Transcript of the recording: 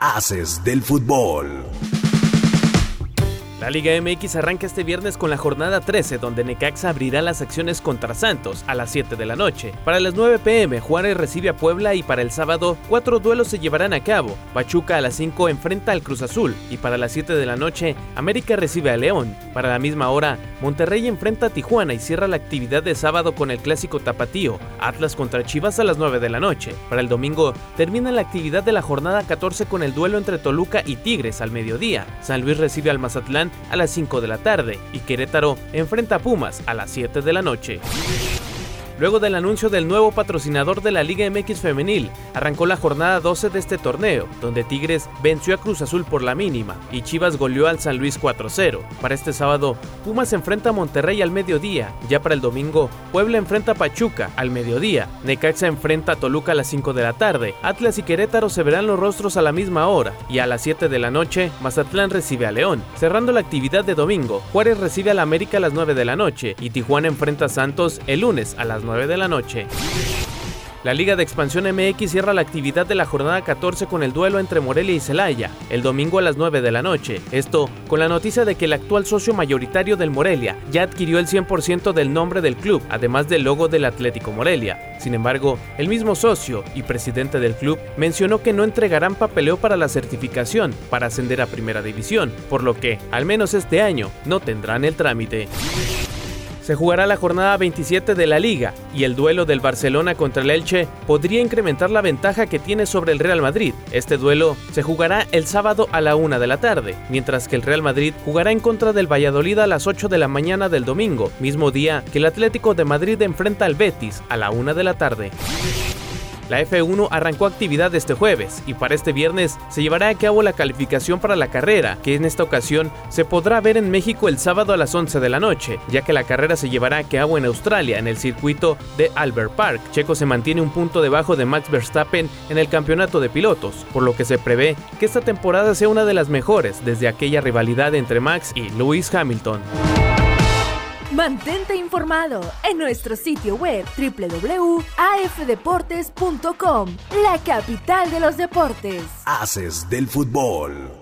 Haces del fútbol. La Liga MX arranca este viernes con la jornada 13, donde Necaxa abrirá las acciones contra Santos a las 7 de la noche. Para las 9 pm, Juárez recibe a Puebla y para el sábado, cuatro duelos se llevarán a cabo. Pachuca a las 5 enfrenta al Cruz Azul y para las 7 de la noche, América recibe a León. Para la misma hora, Monterrey enfrenta a Tijuana y cierra la actividad de sábado con el clásico tapatío, Atlas contra Chivas a las 9 de la noche. Para el domingo, termina la actividad de la jornada 14 con el duelo entre Toluca y Tigres al mediodía. San Luis recibe al Mazatlán a las 5 de la tarde y Querétaro enfrenta a Pumas a las 7 de la noche. Luego del anuncio del nuevo patrocinador de la Liga MX Femenil, arrancó la jornada 12 de este torneo, donde Tigres venció a Cruz Azul por la mínima y Chivas goleó al San Luis 4-0. Para este sábado, Pumas enfrenta a Monterrey al mediodía. Ya para el domingo, Puebla enfrenta a Pachuca al mediodía. Necaxa enfrenta a Toluca a las 5 de la tarde. Atlas y Querétaro se verán los rostros a la misma hora. Y a las 7 de la noche, Mazatlán recibe a León. Cerrando la actividad de domingo, Juárez recibe al América a las 9 de la noche y Tijuana enfrenta a Santos el lunes a las 9 de la noche. La Liga de Expansión MX cierra la actividad de la jornada 14 con el duelo entre Morelia y Celaya, el domingo a las 9 de la noche. Esto con la noticia de que el actual socio mayoritario del Morelia ya adquirió el 100% del nombre del club, además del logo del Atlético Morelia. Sin embargo, el mismo socio y presidente del club mencionó que no entregarán papeleo para la certificación para ascender a Primera División, por lo que, al menos este año, no tendrán el trámite se jugará la jornada 27 de la liga y el duelo del Barcelona contra el Elche podría incrementar la ventaja que tiene sobre el Real Madrid. Este duelo se jugará el sábado a la 1 de la tarde, mientras que el Real Madrid jugará en contra del Valladolid a las 8 de la mañana del domingo, mismo día que el Atlético de Madrid enfrenta al Betis a la 1 de la tarde. La F1 arrancó actividad este jueves y para este viernes se llevará a cabo la calificación para la carrera, que en esta ocasión se podrá ver en México el sábado a las 11 de la noche, ya que la carrera se llevará a cabo en Australia en el circuito de Albert Park. Checo se mantiene un punto debajo de Max Verstappen en el campeonato de pilotos, por lo que se prevé que esta temporada sea una de las mejores desde aquella rivalidad entre Max y Lewis Hamilton. Mantente informado en nuestro sitio web www.afdeportes.com, la capital de los deportes. Haces del fútbol.